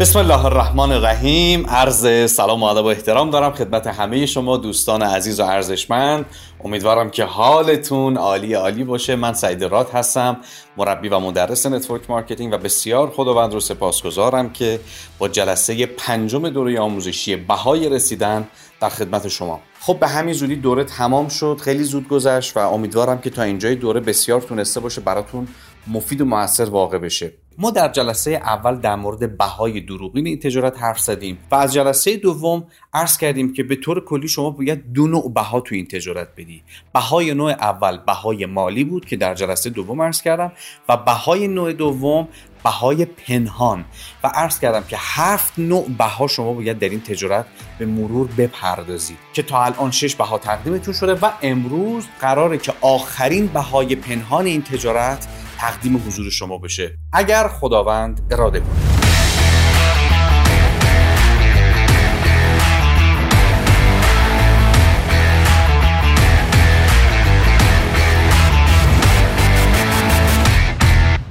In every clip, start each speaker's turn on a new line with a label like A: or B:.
A: بسم الله الرحمن الرحیم. عرض سلام و ادب و احترام دارم خدمت همه شما دوستان عزیز و ارزشمند. امیدوارم که حالتون عالی عالی باشه. من سعید راد هستم مربی و مدرس network marketing و بسیار خداوند رو سپاسگزارم که با جلسه پنجم دوره آموزشی بهای رسیدن در خدمت شما. خب به همین زودی دوره تمام شد خیلی زود گذشت و امیدوارم که تا اینجای دوره بسیار تونسته باشه براتون مفید و موثر واقع بشه. ما در جلسه اول در مورد بهای دروغین این تجارت حرف زدیم و از جلسه دوم عرض کردیم که به طور کلی شما باید دو نوع بها تو این تجارت بدی. بهای نوع اول بهای مالی بود که در جلسه دوم عرض کردم و بهای نوع دوم بهای پنهان. و عرض کردم که هفت نوع بها شما باید در این تجارت به مرور بپردازید که تا الان شش بها تقدیمتون شده و امروز قراره که آخرین بهای پنهان این تجارت تقدیم حضور شما بشه. اگر خداوند اراده کنه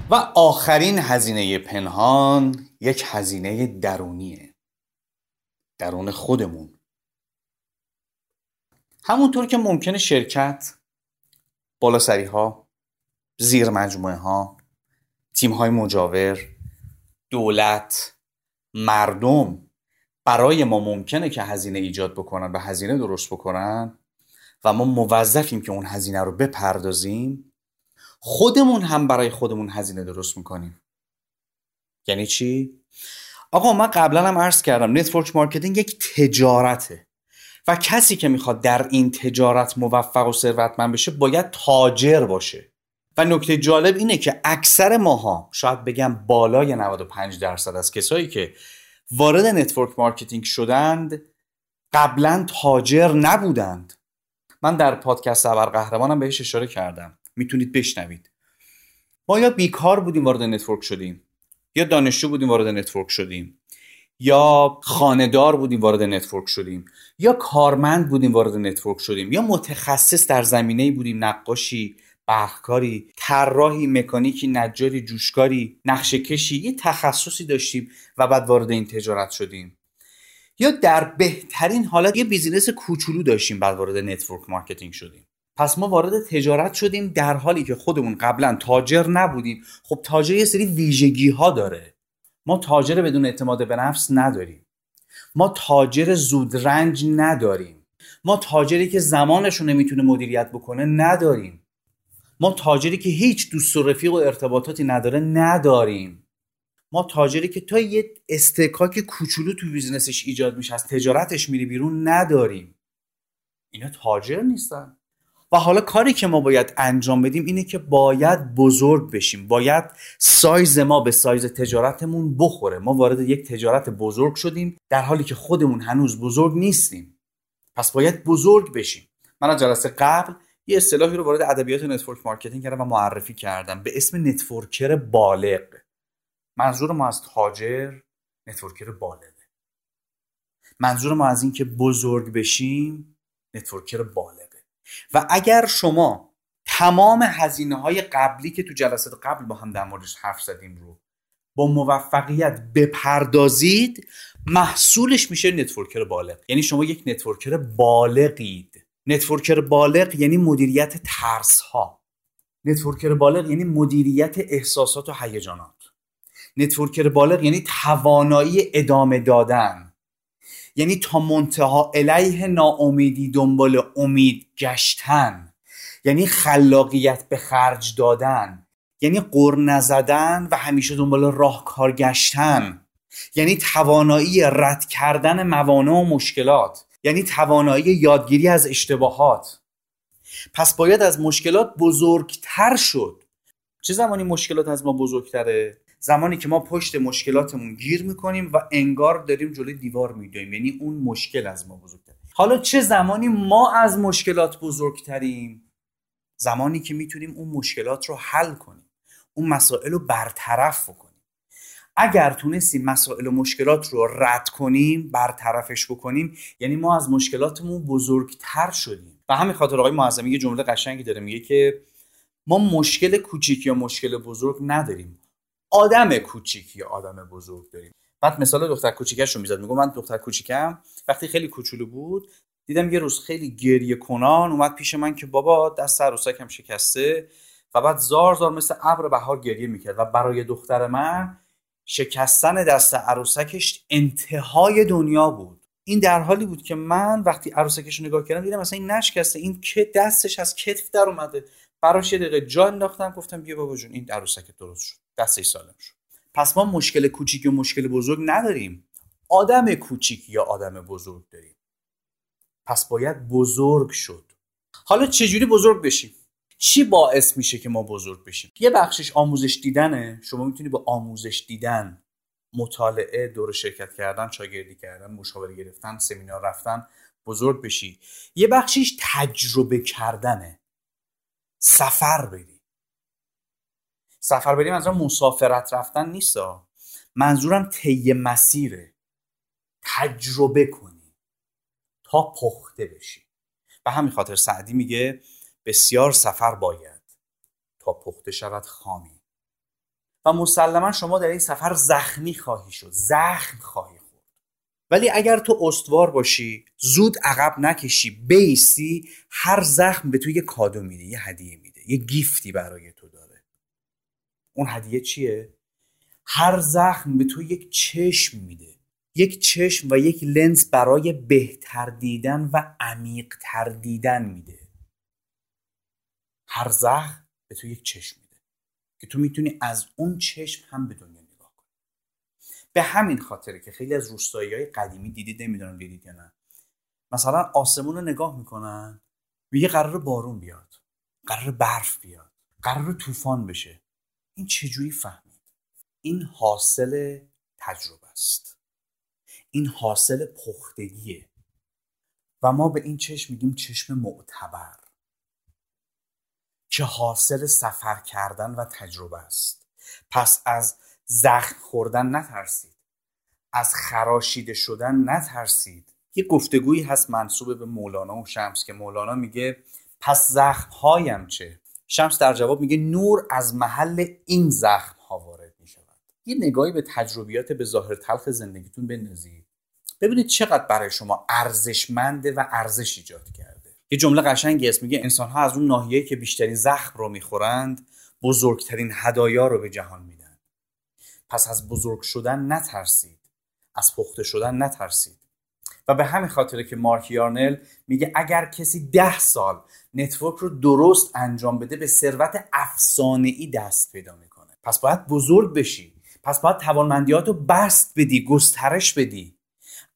A: و آخرین هزینه پنهان یک هزینه درونیه. درون خودمون. همونطور که ممکنه شرکت بالا سری ها زیر مجموعه ها تیم های مجاور دولت مردم. برای ما ممکنه که هزینه ایجاد بکنن و هزینه درست بکنن و ما موظفیم که اون هزینه رو بپردازیم. خودمون هم برای خودمون هزینه درست می‌کنیم. یعنی چی؟ آقا من قبلا هم عرض کردم network marketing یک تجارته و کسی که می‌خواد در این تجارت موفق و ثروتمند بشه باید تاجر باشه. و نکته جالب اینه که اکثر ماها شاید بگم بالای 95 درصد از کسایی که وارد network marketing شدند قبلا تاجر نبودند. من در پادکست قهرمانم بهش اشاره کردم. می‌تونید بشنوید. ما یا بیکار بودیم وارد network شدیم یا دانشجو بودیم وارد network شدیم یا خانه‌دار بودیم وارد network شدیم یا کارمند بودیم وارد network شدیم یا متخصص در زمینه بودیم نقاشی برقکاری طراحی مکانیکی نجاری جوشکاری نقشه کشی یه تخصصی داشتیم و بعد وارد این تجارت شدیم. یا در بهترین حالت یه business کوچولو داشتیم بعد وارد network marketing شدیم. پس ما وارد تجارت شدیم در حالی که خودمون قبلا تاجر نبودیم. خب تاجر یه سری ویژگی ها داره. ما تاجر بدون اعتماد به نفس نداریم. ما تاجر زودرنج نداریم. ما تاجری که زمانش رو نمی‌تونه مدیریت بکنه نداریم. ما تاجری که هیچ دوست و رفیق و ارتباطاتی نداره نداریم. ما تاجری که تا یه اصطکاک کوچولو تو business ش ایجاد میشه از تجارتش میره بیرون نداریم. اینا تاجر نیستن. و حالا کاری که ما باید انجام بدیم اینه که باید بزرگ بشیم. باید سایز ما به سایز تجارتمون بخوره. ما وارد یک تجارت بزرگ شدیم در حالی که خودمون هنوز بزرگ نیستیم. پس باید بزرگ بشیم. من از جلسه قبل یه اصطلاحی رو وارد ادبیات network marketing کردم و معرفی کردم. به اسم networker بالغ. منظور ما از تاجر networker بالغه. منظور ما از اینکه بزرگ بشیم networker بالغه. و اگر شما تمام هزینه های قبلی که تو جلسات قبل با هم در موردش حرف زدیم رو با موفقیت بپردازید محصولش میشه networker بالغ. یعنی شما یک networker بالغید. networker بالغ یعنی مدیریت ترس ها networker بالغ یعنی مدیریت احساسات و هیجانات. networker بالغ یعنی توانایی ادامه دادن. یعنی تا منتهی‌الیه ناامیدی دنبال امید گشتن. یعنی خلاقیت به خرج دادن. یعنی قر نزدن و همیشه دنبال راهکار گشتن. یعنی توانایی رد کردن موانع و مشکلات. یعنی توانایی یادگیری از اشتباهات. پس باید از مشکلات بزرگتر شد. چه زمانی مشکلات از ما بزرگتره؟ زمانی که ما پشت مشکلاتمون گیر می‌کنیم و انگار داریم جلوی دیوار میدویم. یعنی اون مشکل از ما بزرگتره. حالا چه زمانی ما از مشکلات بزرگتریم؟ زمانی که می‌تونیم اون مشکلات رو حل کنیم. اون مسائل رو برطرف بکنیم. اگر تونستیم مسائل و مشکلات رو رد کنیم برطرفش بکنیم یعنی ما از مشکلاتمون بزرگتر شدیم. و همین خاطر آقای معظمی یه جمله قشنگی داره میگه که ما مشکل کوچیک یا مشکل بزرگ نداریم. آدم کوچیک یا آدم بزرگ داریم. بعد مثال دختر کوچیکش رو می‌زد میگم من دختر کوچیکم. وقتی خیلی کوچولو بود دیدم یه روز خیلی گریه کنان اومد پیش من که بابا دست عروسکم شکسته. و بعد زار زار مثل ابر بهار گریه می‌کرد. و برای دختر من شکستن دست عروسکش انتهای دنیا بود. این در حالی بود که من وقتی عروسکش رو نگاه کردم دیدم مثلا این نشکسته. این که دستش از کتف در اومده. براش یه دقیقه جا انداختم گفتم بیا بابا جون این عروسک درست شد. دستش سالم شد. پس ما مشکل کوچیک و مشکل بزرگ نداریم. آدم کوچیک یا آدم بزرگ داریم. پس باید بزرگ شد. حالا چجوری بزرگ بشیم؟ چی باعث میشه که ما بزرگ بشیم؟ یه بخشش آموزش دیدنه. شما می‌تونی با آموزش دیدن مطالعه دور شرکت کردن شاگردی کردن مشاوره گرفتن سمینار رفتن بزرگ بشی. یه بخشیش تجربه کردنه. سفر بری. سفر بریم منظورم مسافرت رفتن نیست منظورم طی مسیره. تجربه کنی. تا پخته بشی. به همین خاطر سعدی میگه بسیار سفر باید تا پخته شود خامی. و مسلما شما در این سفر زخمی خواهی شد زخم خواهی خورد. ولی اگر تو استوار باشی زود عقب نکشی بیستی هر زخم به تو یه کادو میده یه هدیه میده یه گیفتی برای تو داره. اون هدیه چیه؟ هر زخم به تو یک چشم میده یک چشم و یک لنز برای بهتر دیدن و عمیقتر دیدن میده. هر زخم به تو یک چشم میده که تو می‌تونی از اون چشم هم به دنیا نگاه کنی. به همین خاطره که خیلی از روستایی های قدیمی دیدید نمی‌دونم دیدید یا نه. مثلا آسمون رو نگاه می‌کنن میگه قرار بارون بیاد قرار برف بیاد قرار طوفان بشه. این چجوری فهمید؟ این حاصل تجربه است. این حاصل پختگیه. و ما به این چشم میگیم چشم معتبر. که حاصل سفر کردن و تجربه است. پس از زخم خوردن نترسید. از خراشیده شدن نترسید. یه گفتگویی هست منصوب به مولانا و شمس که مولانا میگه پس زخم هایم چه؟ شمس در جواب میگه نور از محل این زخم ها وارد می‌شود. یه نگاهی به تجربیات به ظاهر تلخ زندگیتون بندازید. ببینید چقدر برای شما ارزشمنده و ارزش ایجاد کرد یه جمله قشنگی است میگه انسان ها از اون ناحیه‌ای که بیشترین زخم رو می‌خورند بزرگترین هدایا رو به جهان میدن. پس از بزرگ شدن نترسید. از پخته شدن نترسید. و به همین خاطره که مارک یارنل میگه اگر کسی ده سال network رو درست انجام بده به ثروت افسانه ای دست پیدا می‌کنه. پس باید بزرگ بشی. پس باید توانمندیات رو بسط بدی گسترش بدی.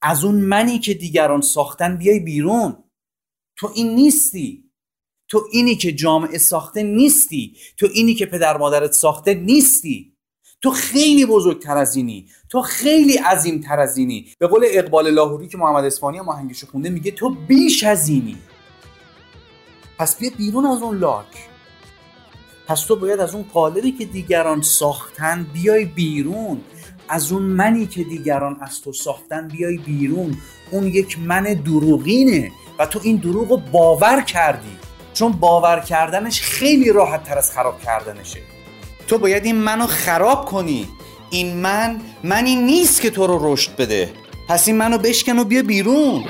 A: از اون منی که دیگران ساختن بیای بیرون. تو این نیستی. تو اینی که جامعه ساخته نیستی. تو اینی که پدر مادرت ساخته نیستی. تو خیلی بزرگتر از اینی. تو خیلی عظیم تر از اینی. به قول اقبال لاهوری که محمد اصفهانی هم آهنگشو خونده میگه تو بیش از اینی. پس بیا بیرون از اون لاک. پس تو باید از اون قالبی که دیگران ساختن بیای بیرون. از اون منی که دیگران از تو ساختن بیای بیرون. اون یک من دروغینه و تو این دروغ رو باور کردی. چون باور کردنش خیلی راحت تر از خراب کردنشه. تو باید این منو خراب کنی. این من منی نیست که تو رو رشد بده. پس این منو بشکن و بیا بیرون.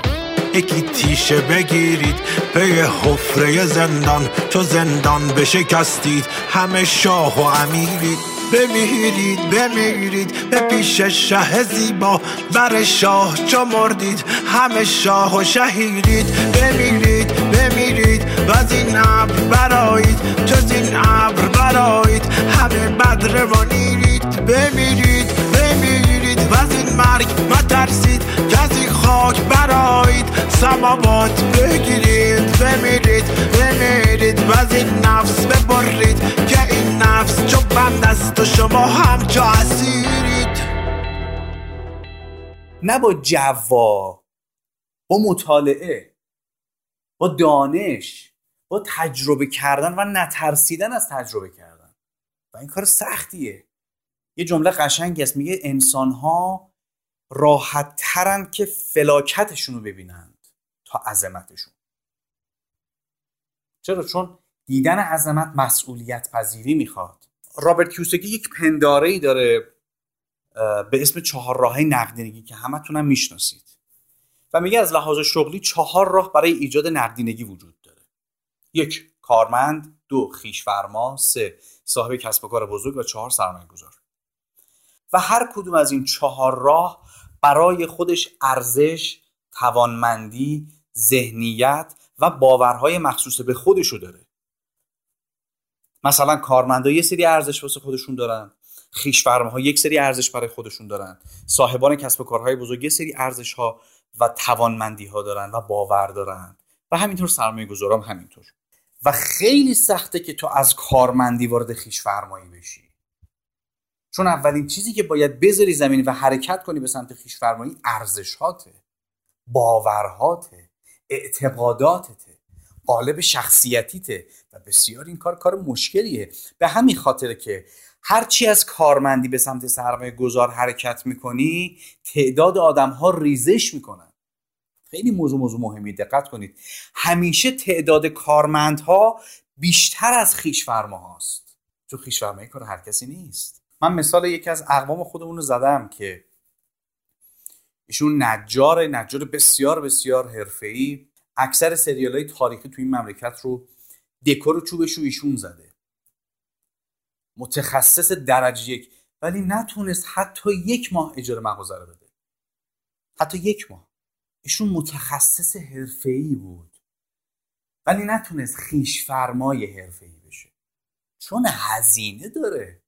B: یکی تیشه بگیرید به حفره زندان. چو زندان بشکستید. همه شاه و امیرید. بمیرید بمیرید به پیش شه زیبا بر شاه چو مردید همه شاه و شهیدید. بمیرید بمیرید و از این ابر برایید جز این ابر برایید همه بدر و نیرید بمیرید بمیرید و از این مرگ مترسید که از این خاک برایید سماوات بگیرید بمیرید. بمیرید و از این نفس ببرید که این نفس چو بند است و شما هم جا اسیرید.
A: نه با جوا با مطالعه با دانش با تجربه کردن و نترسیدن از تجربه کردن. و این کار سختیه. یه جمله قشنگی است میگه انسان ها راحت ترن که فلاکتشون رو ببینند تا عظمتشون. چرا؟ چون دیدن عظمت مسئولیت پذیری می‌خواد. رابرت کیوسکی یک پنداره ای داره به اسم چهار راه نقدینگی که همتون هم می‌شناسید. و میگه از لحاظ شغلی چهار راه برای ایجاد نقدینگی وجود داره. یک کارمند. دو خیشفرما سه صاحب کسب و کار بزرگ و چهار سرمایه گذار و هر کدوم از این چهار راه برای خودش ارزش توانمندی ذهنیت و باورهای مخصوص به خودشو داره. مثلا کارمندا یه سری ارزش واسه خودشون دارن. ها یک سری ارزش برای خودشون دارن. صاحبان کسب و کارهای بزرگ یه سری ارزش ها و توانمندی ها دارن و باور دارن. و همینطور سرمایه گذارم همینطور. و خیلی سخته که تو از کارمندی وارد خیش فرمایی بشی. چون اولین چیزی که باید بذاری زمین و حرکت کنی به سمت خیش فرمایی ارزشاته باورهاته. اعتقاداتته قالب شخصیتیته و بسیار این کار کار مشکلیه. به همین خاطر که هرچی از کارمندی به سمت سرمایه گذار حرکت می‌کنی تعداد آدم ها ریزش می‌کنن. خیلی موضوع موضوع مهمی دقت کنید. همیشه تعداد کارمندها بیشتر از خیش هاست تو خیش کار هر کسی نیست. من مثال یکی از اقوام خودمون رو زدم که ایشون نجار نجار بسیار بسیار حرفه‌ای. اکثر سریال های تاریخی تو این مملکت رو دکور و چوبش رو ایشون زده. متخصص درجه یک. ولی نتونست حتی یک ماه اجاره مغازه رو بده. حتی یک ماه. ایشون متخصص حرفه‌ای بود. ولی نتونست خویش فرمای حرفه‌ای بشه. چون هزینه داره.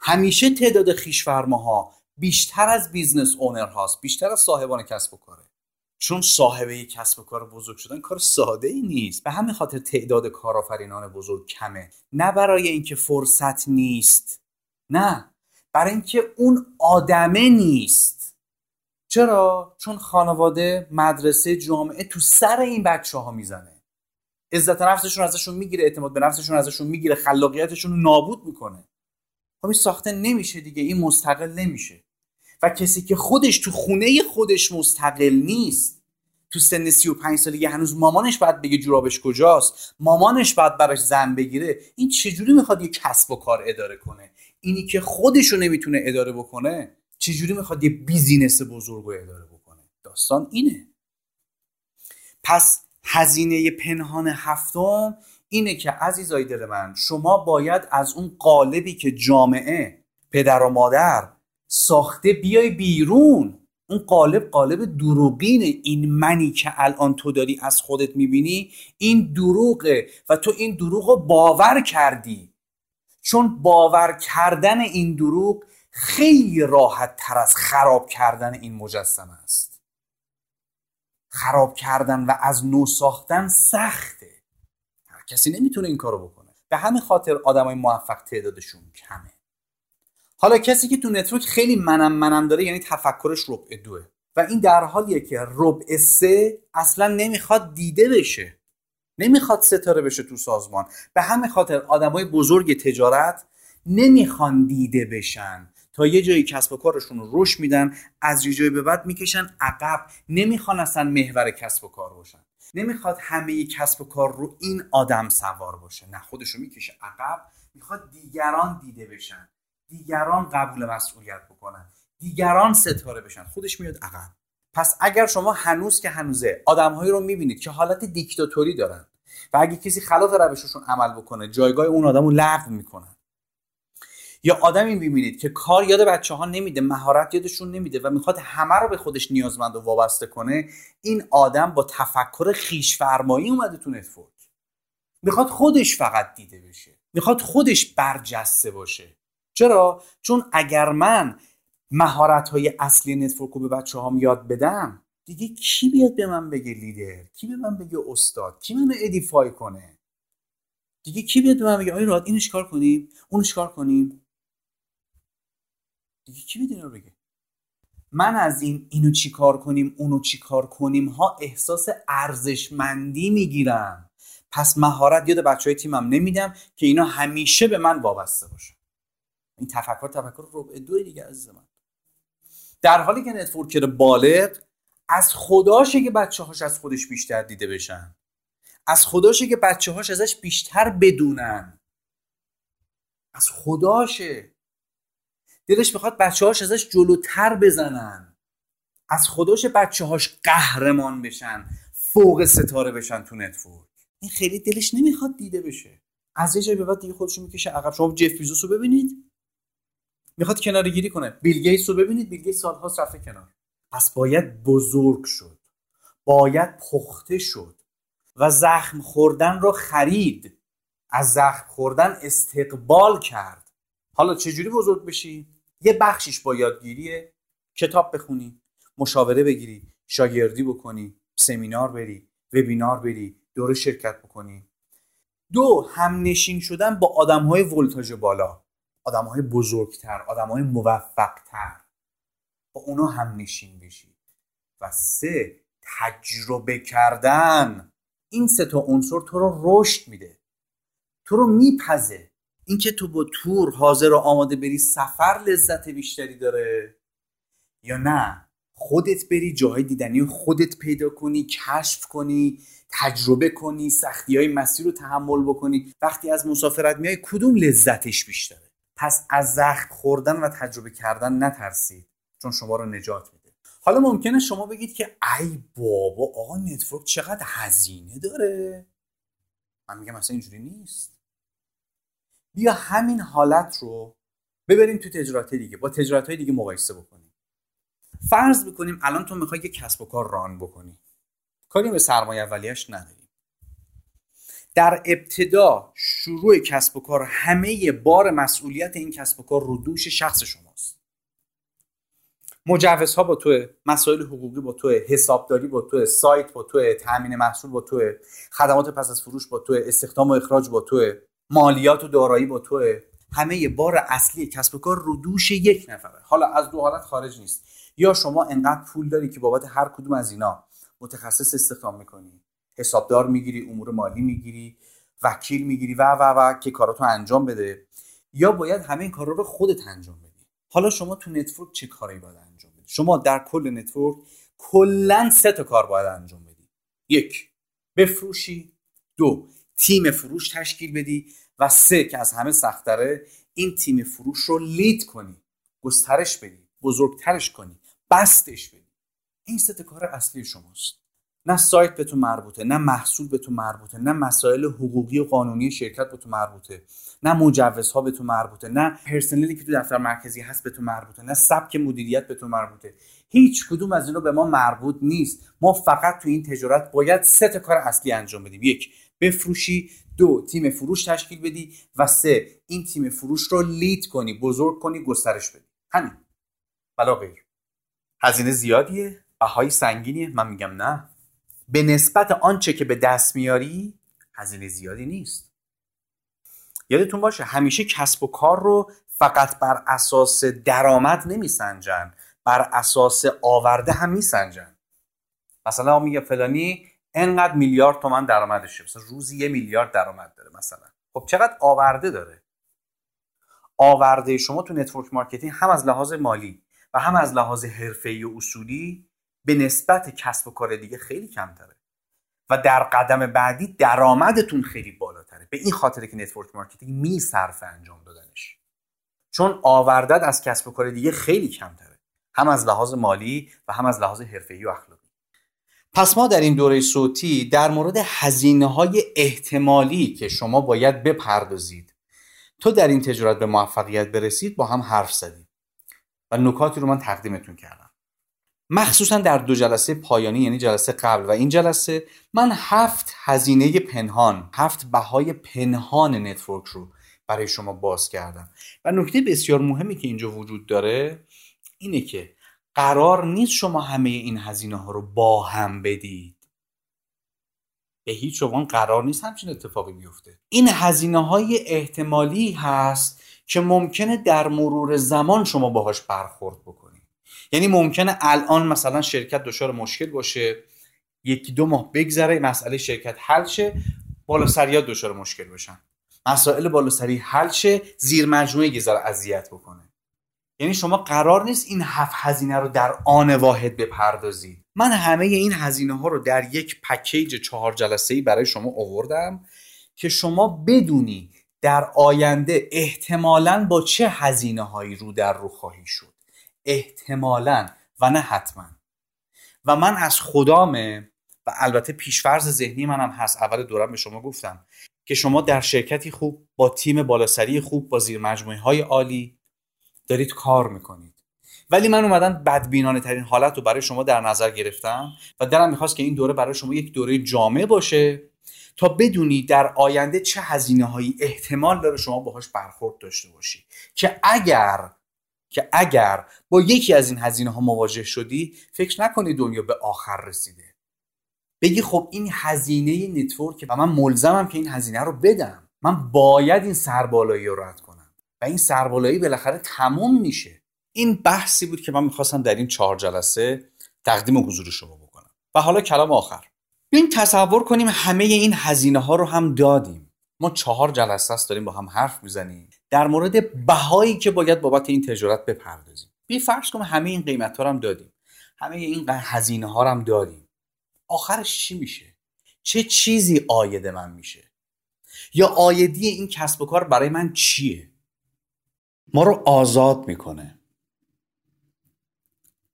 A: همیشه تعداد خویش فرماها بیشتر از business owner هاست بیشتر از صاحبان کسب و کاره. چون صاحب کسب و کار بزرگ شدن کار ساده ای نیست. به همین خاطر تعداد کارآفرینان بزرگ کمه. نه برای اینکه فرصت نیست. نه. برای اینکه اون آدمه نیست. چرا؟ چون خانواده مدرسه جامعه تو سر این بچه ها می‌زنه. عزت نفسشون ازشون می‌گیره اعتماد به نفسشون ازشون می‌گیره خلاقیتشون رو نابود می‌کنه. خب این ساخته نمیشه دیگه این مستقل نمیشه. و کسی که خودش تو خونه خودش مستقل نیست. تو سن 35 سالگی هنوز مامانش باید بگه جورابش کجاست مامانش باید براش زن بگیره. این چجوری می‌خواد یه کسب و کار اداره کنه؟ اینی که خودشو نمی‌تونه اداره بکنه چجوری می‌خواد یه بیزینس بزرگ رو اداره بکنه؟ داستان اینه. پس هزینه پنهان هفتم اینه که عزیزای دل من شما باید از اون قالبی که جامعه پدر و مادر ساخته بیای بیرون. اون قالب قالب دروغینه این منی که الان تو داری از خودت می‌بینی این دروغه و تو این دروغ رو باور کردی. چون باور کردن این دروغ خیلی راحت تر از خراب کردن این مجسمه است. خراب کردن و از نو ساختن سخته. هر کسی نمی‌تونه این کارو بکنه. به همین خاطر آدمای موفق تعدادشون کمه. حالا کسی که تو نتورک خیلی منم منم داره یعنی تفکرش ربع دوه. و این در حالیه که ربع سه اصلا نمی‌خواد دیده بشه. نمی‌خواد ستاره بشه تو سازمان. به همین خاطر آدمای بزرگ تجارت نمی‌خوان دیده بشن. تا یه جایی کسب و کارشون رو رشد میدن از یه جایی به بعد می‌کشن عقب. نمی‌خوان اصلا محور کسب و کار باشن. نمی‌خواد همه کسب و کار رو این آدم سوار باشه. نه خودش رو می‌کشه عقب. می‌خواد دیگران دیده بشن. دیگران قبول مسئولیت بکنن. دیگران ستاره بشن. خودش میاد عقب. پس اگر شما هنوز که هنوزه آدمهایی رو می‌بینید که حالت دیکتاتوری دارن و اگه کسی خلاف روششون عمل بکنه جایگاه اون آدم رو لغو می‌کنن. یا آدمی می‌بینید که کار یاد بچه ها نمیده مهارت یادشون نمیده و می‌خواد همه رو به خودش نیازمند و وابسته کنه این آدم با تفکر خیش فرمایی اومده تو نتورک. می‌خواد خودش فقط دیده بشه. می‌خواد خودش برجسته باشه. چرا؟ چون اگر من مهارت های اصلی network رو به بچه هم یاد بدم دیگه کی بیاد به من بگه لیدر؟ کی به من بگه استاد؟ کی منو edify کنه؟ دیگه کی بیاد به من بگه آقای راد اینش کار کنیم؟ اونش کار کنیم؟ دیگه کی بیاد اینو بگه؟ من از این اینو چی کار کنیم اونو چی کار کنیم ها احساس ارزشمندی می‌گیرم. پس مهارت یاد بچه های تیمم نمیدم که اینا همیشه به من وابسته باشن. این تفکر تفکر ربع دو دیگه از من. در حالی که networker بالغ از خداشه که بچه هاش از خودش بیشتر دیده بشن از خداشه که بچه هاش ازش بیشتر بدونن از خداشه. دلش می‌خواد بچه هاش ازش جلوتر بزنن. از خودش بچه هاش قهرمان بشن فوق ستاره بشن تو network. این خیلی دلش نمی‌خواد دیده بشه. از یه جایی به بعد دیگه خودشو می‌کشه عقب. شما جف بیزوس رو ببینید. می‌خواد کنار گیری کنه. بیل گیتس رو ببینید بیل گیتس سالها رفته کنار. پس باید بزرگ شد. باید پخته شد. و زخم خوردن رو خرید. از زخم خوردن استقبال کرد. حالا چجوری بزرگ بشی؟ یه بخشیش با یادگیریه. کتاب بخونی مشاوره بگیری شاگردی بکنی سمینار بری وبینار بری دوره شرکت بکنی. دو هم نشین شدن با آدم های ولتاژ بالا. آدم های بزرگتر آدم های موفقتر. با اونا هم نشین بشی و سه تجربه کردن. این سه تا عنصر تو رو رشد میده. تو رو میپزه. اینکه تو با تور حاضر و آماده بری سفر لذت بیشتری داره یا نه؟ خودت بری جاهای دیدنی خودت پیدا کنی کشف کنی تجربه کنی سختی های مسیر رو تحمل بکنی. وقتی از مسافرت میای کدوم لذتش بیشتره؟ پس از زخم خوردن و تجربه کردن نترسید چون شما رو نجات میده. حالا ممکنه شما بگید که ای بابا آقا نتورک چقدر هزینه داره؟ من میگم اصلا اینجوری نیست. بیا همین حالت رو ببریم تو تجارت دیگه. با تجارت های دیگه مقایسه بکنیم. فرض بکنیم الان تو می‌خوای یه کسب و کار ران بکنی. کاری به سرمایه اولیش نداریم در ابتدا شروع کسب و کار همه بار مسئولیت این کسب و کار رو دوش شخص شماست. مجوزها با توه مسائل حقوقی با توه حسابداری با توه سایت با توه تامین محصول با توه خدمات پس از فروش با توه استخدام و اخراج با توه مالیات و دارایی با توه همه بار اصلی کسب و کار رو دوش یک نفره. حالا از دو حالت خارج نیست. یا شما انقدر پول داری که بابت هر کدوم از اینا متخصص استخدام می‌کنی؟ حسابدار می‌گیری امور مالی می‌گیری وکیل می‌گیری و و و که کاراتو انجام بده. یا باید همه این کارا رو خودت انجام بدی. حالا شما تو network چه کاری باید انجام بدی؟ شما در کل network کلا سه تا کار باید انجام بدی. یک بفروشی. دو تیم فروش تشکیل بدی. و سه که از همه سختره این تیم فروش رو لید کنی. گسترش بدی. بزرگترش کنی. بستش بدی. این سه کار اصلی شماست. نه سایت به تو مربوطه نه محصول به تو مربوطه نه مسائل حقوقی و قانونی شرکت به تو مربوطه نه مجوزها به تو مربوطه نه پرسنلی که تو دفتر مرکزی هست به تو مربوطه نه سبک مدیریت به تو مربوطه. هیچ کدوم از اینا به ما مربوط نیست. ما فقط تو این تجارت باید سه تا کار اصلی انجام بدیم. یک بفروشی. دو تیم فروش تشکیل بدی. و سه این تیم فروش رو لید کنی بزرگ کنی گسترش بدی. همین. بلا غیر. هزینه زیادیه. بهای سنگینیه. من میگم نه. به نسبت آنچه که به دست میاری هزینه زیادی نیست. یادتون باشه همیشه کسب و کار رو فقط بر اساس درآمد نمیسنجن بر اساس آورده هم میسنجن. مثلا میگه فلانی انقدر میلیارد تومن درآمدشه مثلا روزی یه میلیارد درآمد داره مثلا. خب چقدر آورده داره؟ آورده شما تو network marketing هم از لحاظ مالی و هم از لحاظ حرفه‌ای و اصولی به نسبت کسب و کار دیگه خیلی کمتره. و در قدم بعدی درآمدتون خیلی بالاتره. به این خاطر که network marketing میصرفه انجام دادنش. چون آوردت از کسب و کار دیگه خیلی کمتره. هم از لحاظ مالی و هم از لحاظ حرفه‌ای و اخلاقی. پس ما در این دوره صوتی در مورد هزینه های احتمالی که شما باید بپردازید. تو در این تجارت به موفقیت برسید با هم حرف زدیم. و نکاتی رو من تقدیمتون کردم. مخصوصا در دو جلسه پایانی یعنی جلسه قبل و این جلسه من هفت هزینه پنهان هفت بهای پنهان نتورک رو برای شما باز کردم. و نکته بسیار مهمی که اینجا وجود داره اینه که قرار نیست شما همه این هزینه ها رو با هم بدید. به هیچ عنوان قرار نیست همچین اتفاقی بیفته. این هزینه های احتمالی هست که ممکنه در مرور زمان شما باهاش برخورد بکنید. یعنی ممکنه الان مثلا شرکت دچار مشکل باشه یکی دو ماه بگذره مسئله شرکت حل شه بالا سریات دچار مشکل بشن. مسائل بالا سری حل شه زیر مجموعه یه اذیت بکنه. یعنی شما قرار نیست این هفت هزینه رو در آن واحد بپردازید من همه این هزینه ها رو در یک پکیج چهار جلسه ای برای شما آوردم که شما بدونی در آینده احتمالا با چه هزینه هایی رو در رو خواهی شد. احتمالا و نه حتما. و من از خدامه و البته پیشفرز ذهنی منم هست. اول دورم به شما گفتم که شما در شرکتی خوب با تیم بالاسری خوب با زیر مجموعه های عالی دارید کار می‌کنید. ولی من اومدم بدبینانه ترین حالت رو برای شما در نظر گرفتم و دلم می‌خواست که این دوره برای شما یک دوره جامع باشه تا بدونی در آینده چه هزینه هایی احتمال داره شما باهاش برخورد داشته باشی. که اگر که اگر با یکی از این هزینه ها مواجه شدی فکر نکنی دنیا به آخر رسیده. بگی خب این هزینه network و من ملزمم که این هزینه رو بدم. من باید این سربالایی رو رد کنم. و این سربالایی بالاخره تموم میشه. این بحثی بود که من می‌خواستم در این چهار جلسه تقدیم حضور شما بکنم. و حالا کلام آخر. این تصور کنیم همه این هزینه ها رو هم دادیم. ما چهار جلسه است داریم با هم حرف می‌زنیم. در مورد بهایی که باید بابت این تجارت بپردازیم. بیا فرض کنیم همه این قیمت ها هم دادیم. همه این هزینه ها هم دادیم. آخرش چی میشه؟ چه چیزی آید من میشه؟ یا آیدی این کسب و کار برای من چیه؟ ما رو آزاد می‌کنه.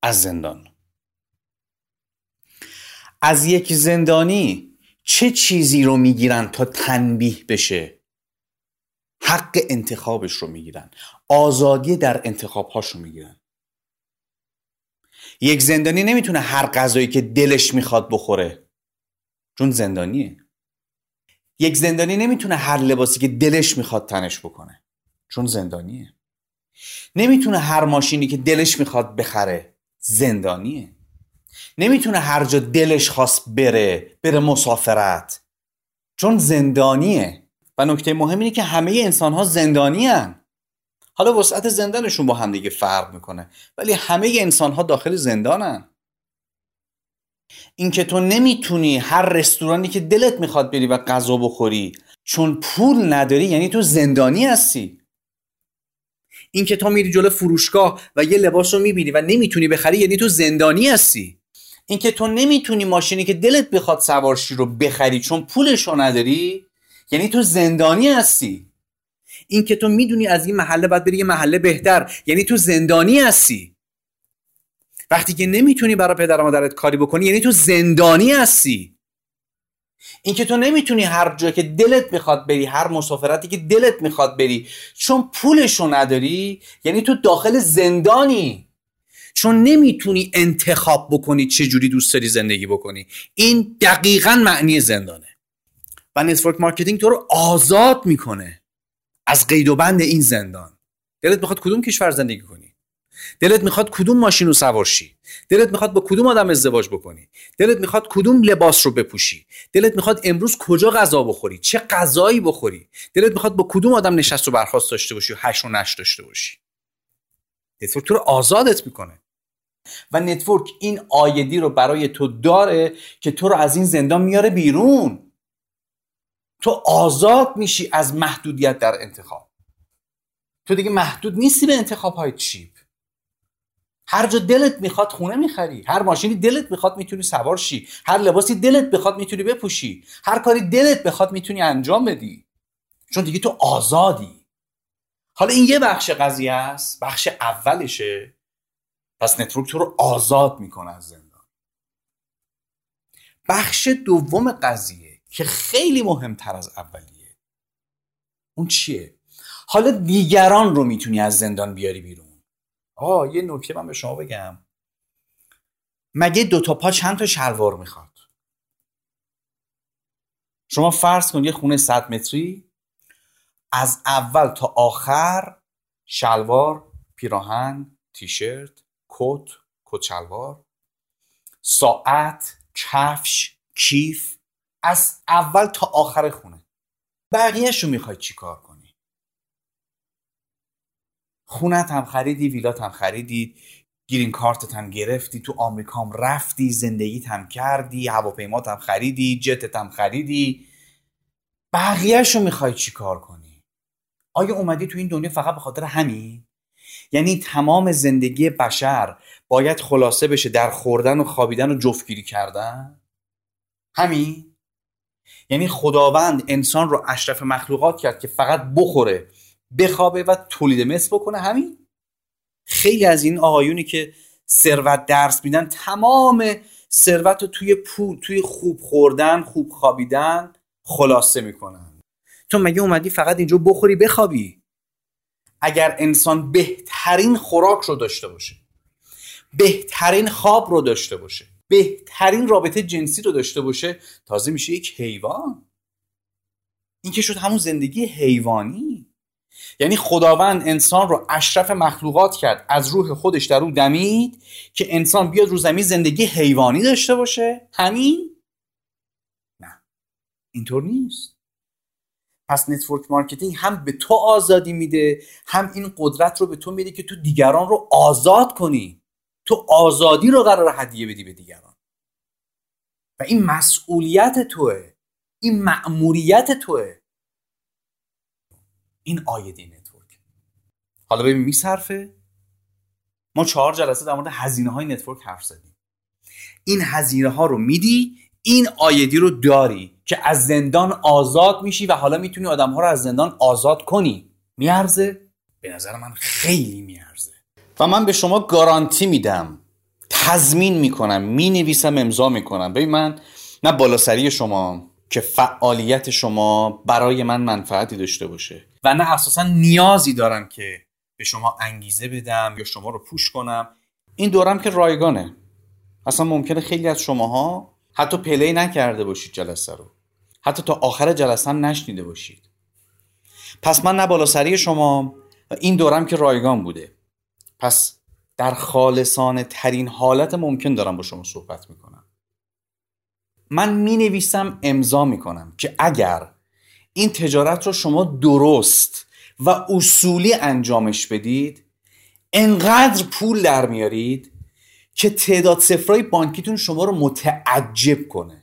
A: از زندان. از یک زندانی چه چیزی رو می‌گیرن تا تنبیه بشه؟ حق انتخابش رو می‌گیرن. آزادی در انتخابهاش رو می‌گیرن. یک زندانی نمی‌تونه هر غذایی که دلش می‌خواد بخوره. چون زندانیه. یک زندانی نمی‌تونه هر لباسی که دلش می‌خواد تنش بکنه. چون زندانیه. نمی‌تونه هر ماشینی که دلش می‌خواد بخره زندانیه. نمی‌تونه هر جا دلش خواست بره بره مسافرت. چون زندانیه. و نکته مهم اینه که همه انسان ها زندانی هن. حالا وسعت زندانشون با هم دیگه فرق می‌کنه ولی همه انسان ها داخل زندانن اینکه تو نمی‌تونی هر رستورانی که دلت می‌خواد بری و غذا بخوری چون پول نداری یعنی تو زندانی هستی. اینکه تو میری جلو فروشگاه و یه لباس رو می‌بینی و نمی‌تونی بخری یعنی تو زندانی هستی. اینکه تو نمی‌تونی ماشینی که دلت بخواد سوارشی رو بخری چون پولش رو نداری یعنی تو زندانی هستی. اینکه تو می‌دونی از این محله باید بری یه محله بهتر یعنی تو زندانی هستی. وقتی که نمی‌تونی برای پدر مادرت کاری بکنی یعنی تو زندانی هستی. اینکه تو نمی‌تونی هر جا که دلت می‌خواد بری هر مسافرتی که دلت می‌خواد بری چون پولشو نداری یعنی تو داخل زندانی. چون نمی‌تونی انتخاب بکنی چه جوری دوست داری زندگی بکنی. این دقیقا معنی زندانه. و network marketing تو رو آزاد می‌کنه از قید و بند این زندان. دلت می‌خواد کدوم کشور زندگی کنی؟ دلت می‌خواد کدوم ماشین رو سوارشی؟ دلت می‌خواد با کدوم آدم ازدواج بکنی؟ دلت می‌خواد کدوم لباس رو بپوشی؟ دلت می‌خواد امروز کجا غذا بخوری؟ چه غذایی بخوری؟ دلت می‌خواد با کدوم آدم نشست و برخاست داشته باشی و حشر و نشر داشته باشی؟ network تو رو آزادت می‌کنه. و network این عایدی رو برای تو داره که تو رو از این زندان میاره بیرون. تو آزاد میشی از محدودیت در انتخاب. تو دیگه محدود نیستی به انتخاب های cheap. هر جا دلت می‌خواد خونه می‌خری. هر ماشینی دلت می‌خواد می‌تونی سوار شی. هر لباسی دلت بخواد می‌تونی بپوشی. هر کاری دلت بخواد می‌تونی انجام بدی. چون دیگه تو آزادی. حالا این یه بخش قضیه است. بخش اولشه. پس نتورک تو رو آزاد می‌کنه از زندان. بخش دوم قضیه که خیلی مهمتر از اولیه. اون چیه؟ حالا دیگران رو می‌تونی از زندان بیاری بیرون. آه یه نکته من به شما بگم. مگه دو تا پا چند تا شلوار می‌خواد؟ شما فرض کن یه خونه 100 متری از اول تا آخر شلوار پیراهن تیشرت کت کت شلوار ساعت کفش کیف از اول تا آخر خونه. بقیهش رو می‌خوای چی کار کنی؟ خونت هم خریدی ویلات هم خریدی گیرین کارتت هم گرفتی تو آمریکا هم رفتی زندگیت هم کردی هواپیمات هم خریدی جتت هم خریدی. بقیهش رو می‌خوای چی کار کنی؟ آیا اومدی تو این دنیا فقط به خاطر همین؟ یعنی تمام زندگی بشر باید خلاصه بشه در خوردن و خوابیدن و جفتگیری کردن؟ همین؟ یعنی خداوند انسان رو اشرف مخلوقات کرد که فقط بخوره بخوابه و تولید مثل بکنه. همین. خیلی از این آقایونی که ثروت درس میدن تمام ثروت رو توی پول توی خوب خوردن خوب خوابیدن خلاصه می‌کنن. تو مگه اومدی فقط اینجا بخوری بخوابی؟ اگر انسان بهترین خوراک رو داشته باشه بهترین خواب رو داشته باشه بهترین رابطه جنسی رو داشته باشه تازه میشه یک حیوان. این که شد همون زندگی حیوانی. یعنی خداوند انسان رو اشرف مخلوقات کرد از روح خودش در او دمید که انسان بیاد رو زمین زندگی حیوانی داشته باشه. همین؟ نه. اینطور نیست. پس network marketing هم به تو آزادی میده هم این قدرت رو به تو میده که تو دیگران رو آزاد کنی. تو آزادی رو قراره هدیه بدی به دیگران. و این مسئولیت توئه. این مأموریت توئه. این عایدی network. حالا ببین میصرفه. ما چهار جلسه در مورد هزینه های نتورک حرف زدیم. این هزینه ها رو میدی این آیدی رو داری که از زندان آزاد میشی و حالا می‌تونی آدم ها رو از زندان آزاد کنی. میارزه؟ به نظر من خیلی میارزه. و من به شما گارانتی میدم. تضمین می‌کنم می‌نویسم امضا می‌کنم. ببین من نه بالاسری شما که فعالیت شما برای من منفعتی داشته باشه. و نه اساسا نیازی دارم که به شما انگیزه بدم یا شما رو پوش کنم. این دورم که رایگانه. اصلا ممکنه خیلی از شماها حتی پلی نکرده باشید جلسه رو. حتی تا آخر جلسه هم نشنیده باشید. پس من نه بالاسری شما و این دورم که رایگان بوده. پس در خالصانه ترین حالت ممکن دارم با شما صحبت می‌کنم. من می نویسم امضا می کنم که اگر این تجارت رو شما درست و اصولی انجامش بدید انقدر پول در میارید که تعداد صفرهای بانکیتون شما رو متعجب کنه.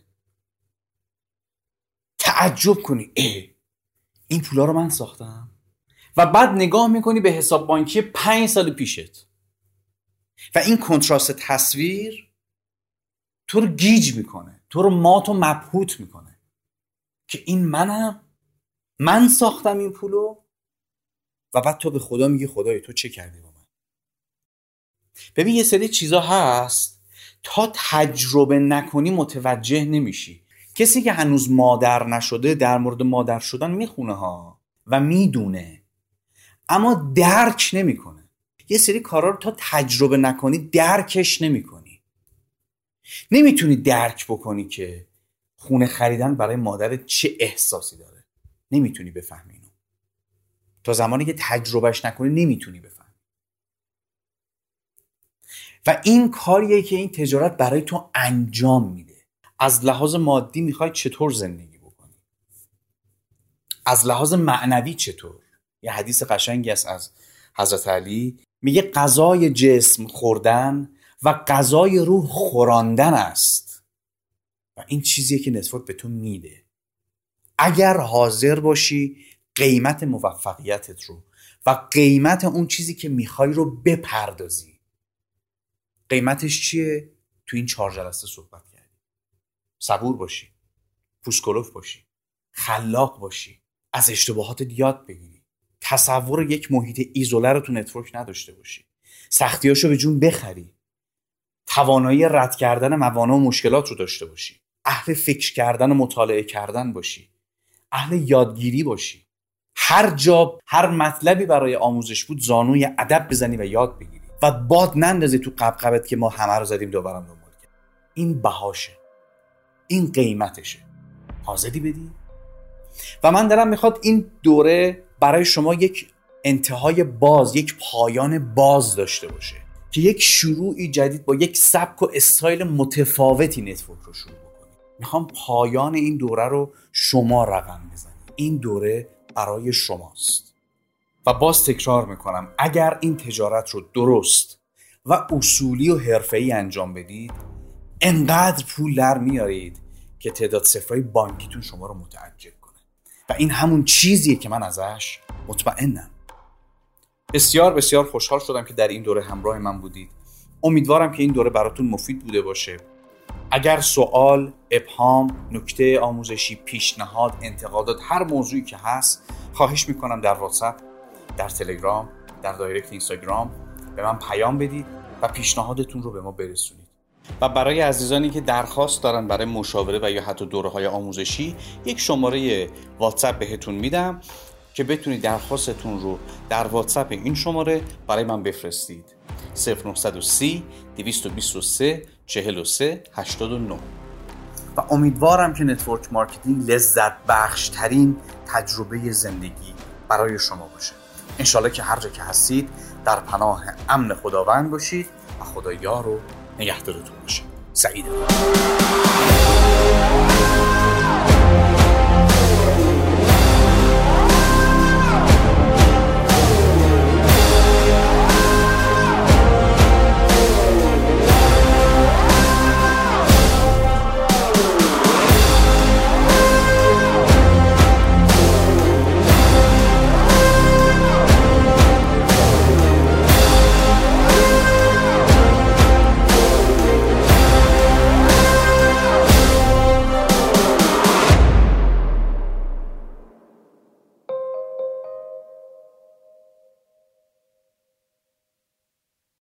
A: تعجب کنی. اه این پولا رو من ساختم. و بعد نگاه می‌کنی به حساب بانکی پنج سال پیشت. و این کنتراست تصویر تو رو گیج می‌کنه تو رو مات و مبهوت می‌کنه که این منم من ساختم این پولو و بعد تو به خدا میگی خدای تو چه کردی با من؟ ببین یه سری چیزا هست تا تجربه نکنی متوجه نمیشی. کسی که هنوز مادر نشده در مورد مادر شدن می‌خونه ها و می‌دونه. اما درک نمی‌کنه. یه سری کارا رو تا تجربه نکنی درکش نمی‌کنی. نمی‌تونی درک بکنی که خونه خریدن برای مادر چه احساسی داره. نمی‌تونی بفهمی اینو. تا زمانی که تجربهش نکنی نمی‌تونی بفهمی. و این کاریه که این تجارت برای تو انجام میده. از لحاظ مادی می‌خوای چطور زندگی بکنی؟ از لحاظ معنوی چطور؟ یه حدیث قشنگی است از حضرت علی. میگه غذای جسم خوردن و غذای روح خوراندن است. و این چیزیه که network به تو میده. اگر حاضر باشی قیمت موفقیتت رو و قیمت اون چیزی که می‌خوای رو بپردازی. قیمتش چیه؟ تو این چهار جلسه صحبت کردیم صبور باشی. پوست کلفت باشی. خلاق باشی. از اشتباهاتت یاد بگیری. تصور یک محیط ایزوله رو تو network نداشته باشی. سختیاشو به جون بخری. توانایی رد کردن موانع و مشکلات رو داشته باشی. اهل فکر کردن و مطالعه کردن باشی. اهل یادگیری باشی. هر جا هر مطلبی برای آموزش بود زانوی ادب بزنی و یاد بگیری. و باد نندازی تو قبقبت که ما همه رو زدیم دوبارم دنبال کرد. این بهاشه. این قیمتشه. حاضری بدی؟ و من دارم می‌خواد این دوره برای شما یک انتهای باز یک پایان باز داشته باشه که یک شروعی جدید با یک سبک و استایل متفاوتی network رو شروع بکنید. می‌خوام پایان این دوره رو شما رقم بزنید. این دوره برای شماست. و باز تکرار می‌کنم اگر این تجارت رو درست و اصولی و حرفه‌ای انجام بدید انقدر پول در میارید که تعداد صفرهای بانکیتون شما رو متعجب و این همون چیزیه که من ازش مطمئنم. بسیار بسیار خوشحال شدم که در این دوره همراه من بودید. امیدوارم که این دوره براتون مفید بوده باشه. اگر سوال، ابهام، نکته آموزشی، پیشنهاد، انتقادات هر موضوعی که هست خواهش می‌کنم در واتساپ، در تلگرام، در دایرکت اینستاگرام به من پیام بدید و پیشنهادتون رو به ما برسونید. و برای عزیزانی که درخواست دارن برای مشاوره و یا حتی دوره های آموزشی یک شماره واتساپ بهتون میدم که بتونید درخواستتون رو در واتساپ این شماره برای من بفرستید. 0930 223 43 89 و امیدوارم که network marketing لذت بخش ترین تجربه زندگی برای شما باشه. انشالله که هر جا که هستید در پناه امن خداوند باشید و خدا یار نگهدارتون باشه. سعید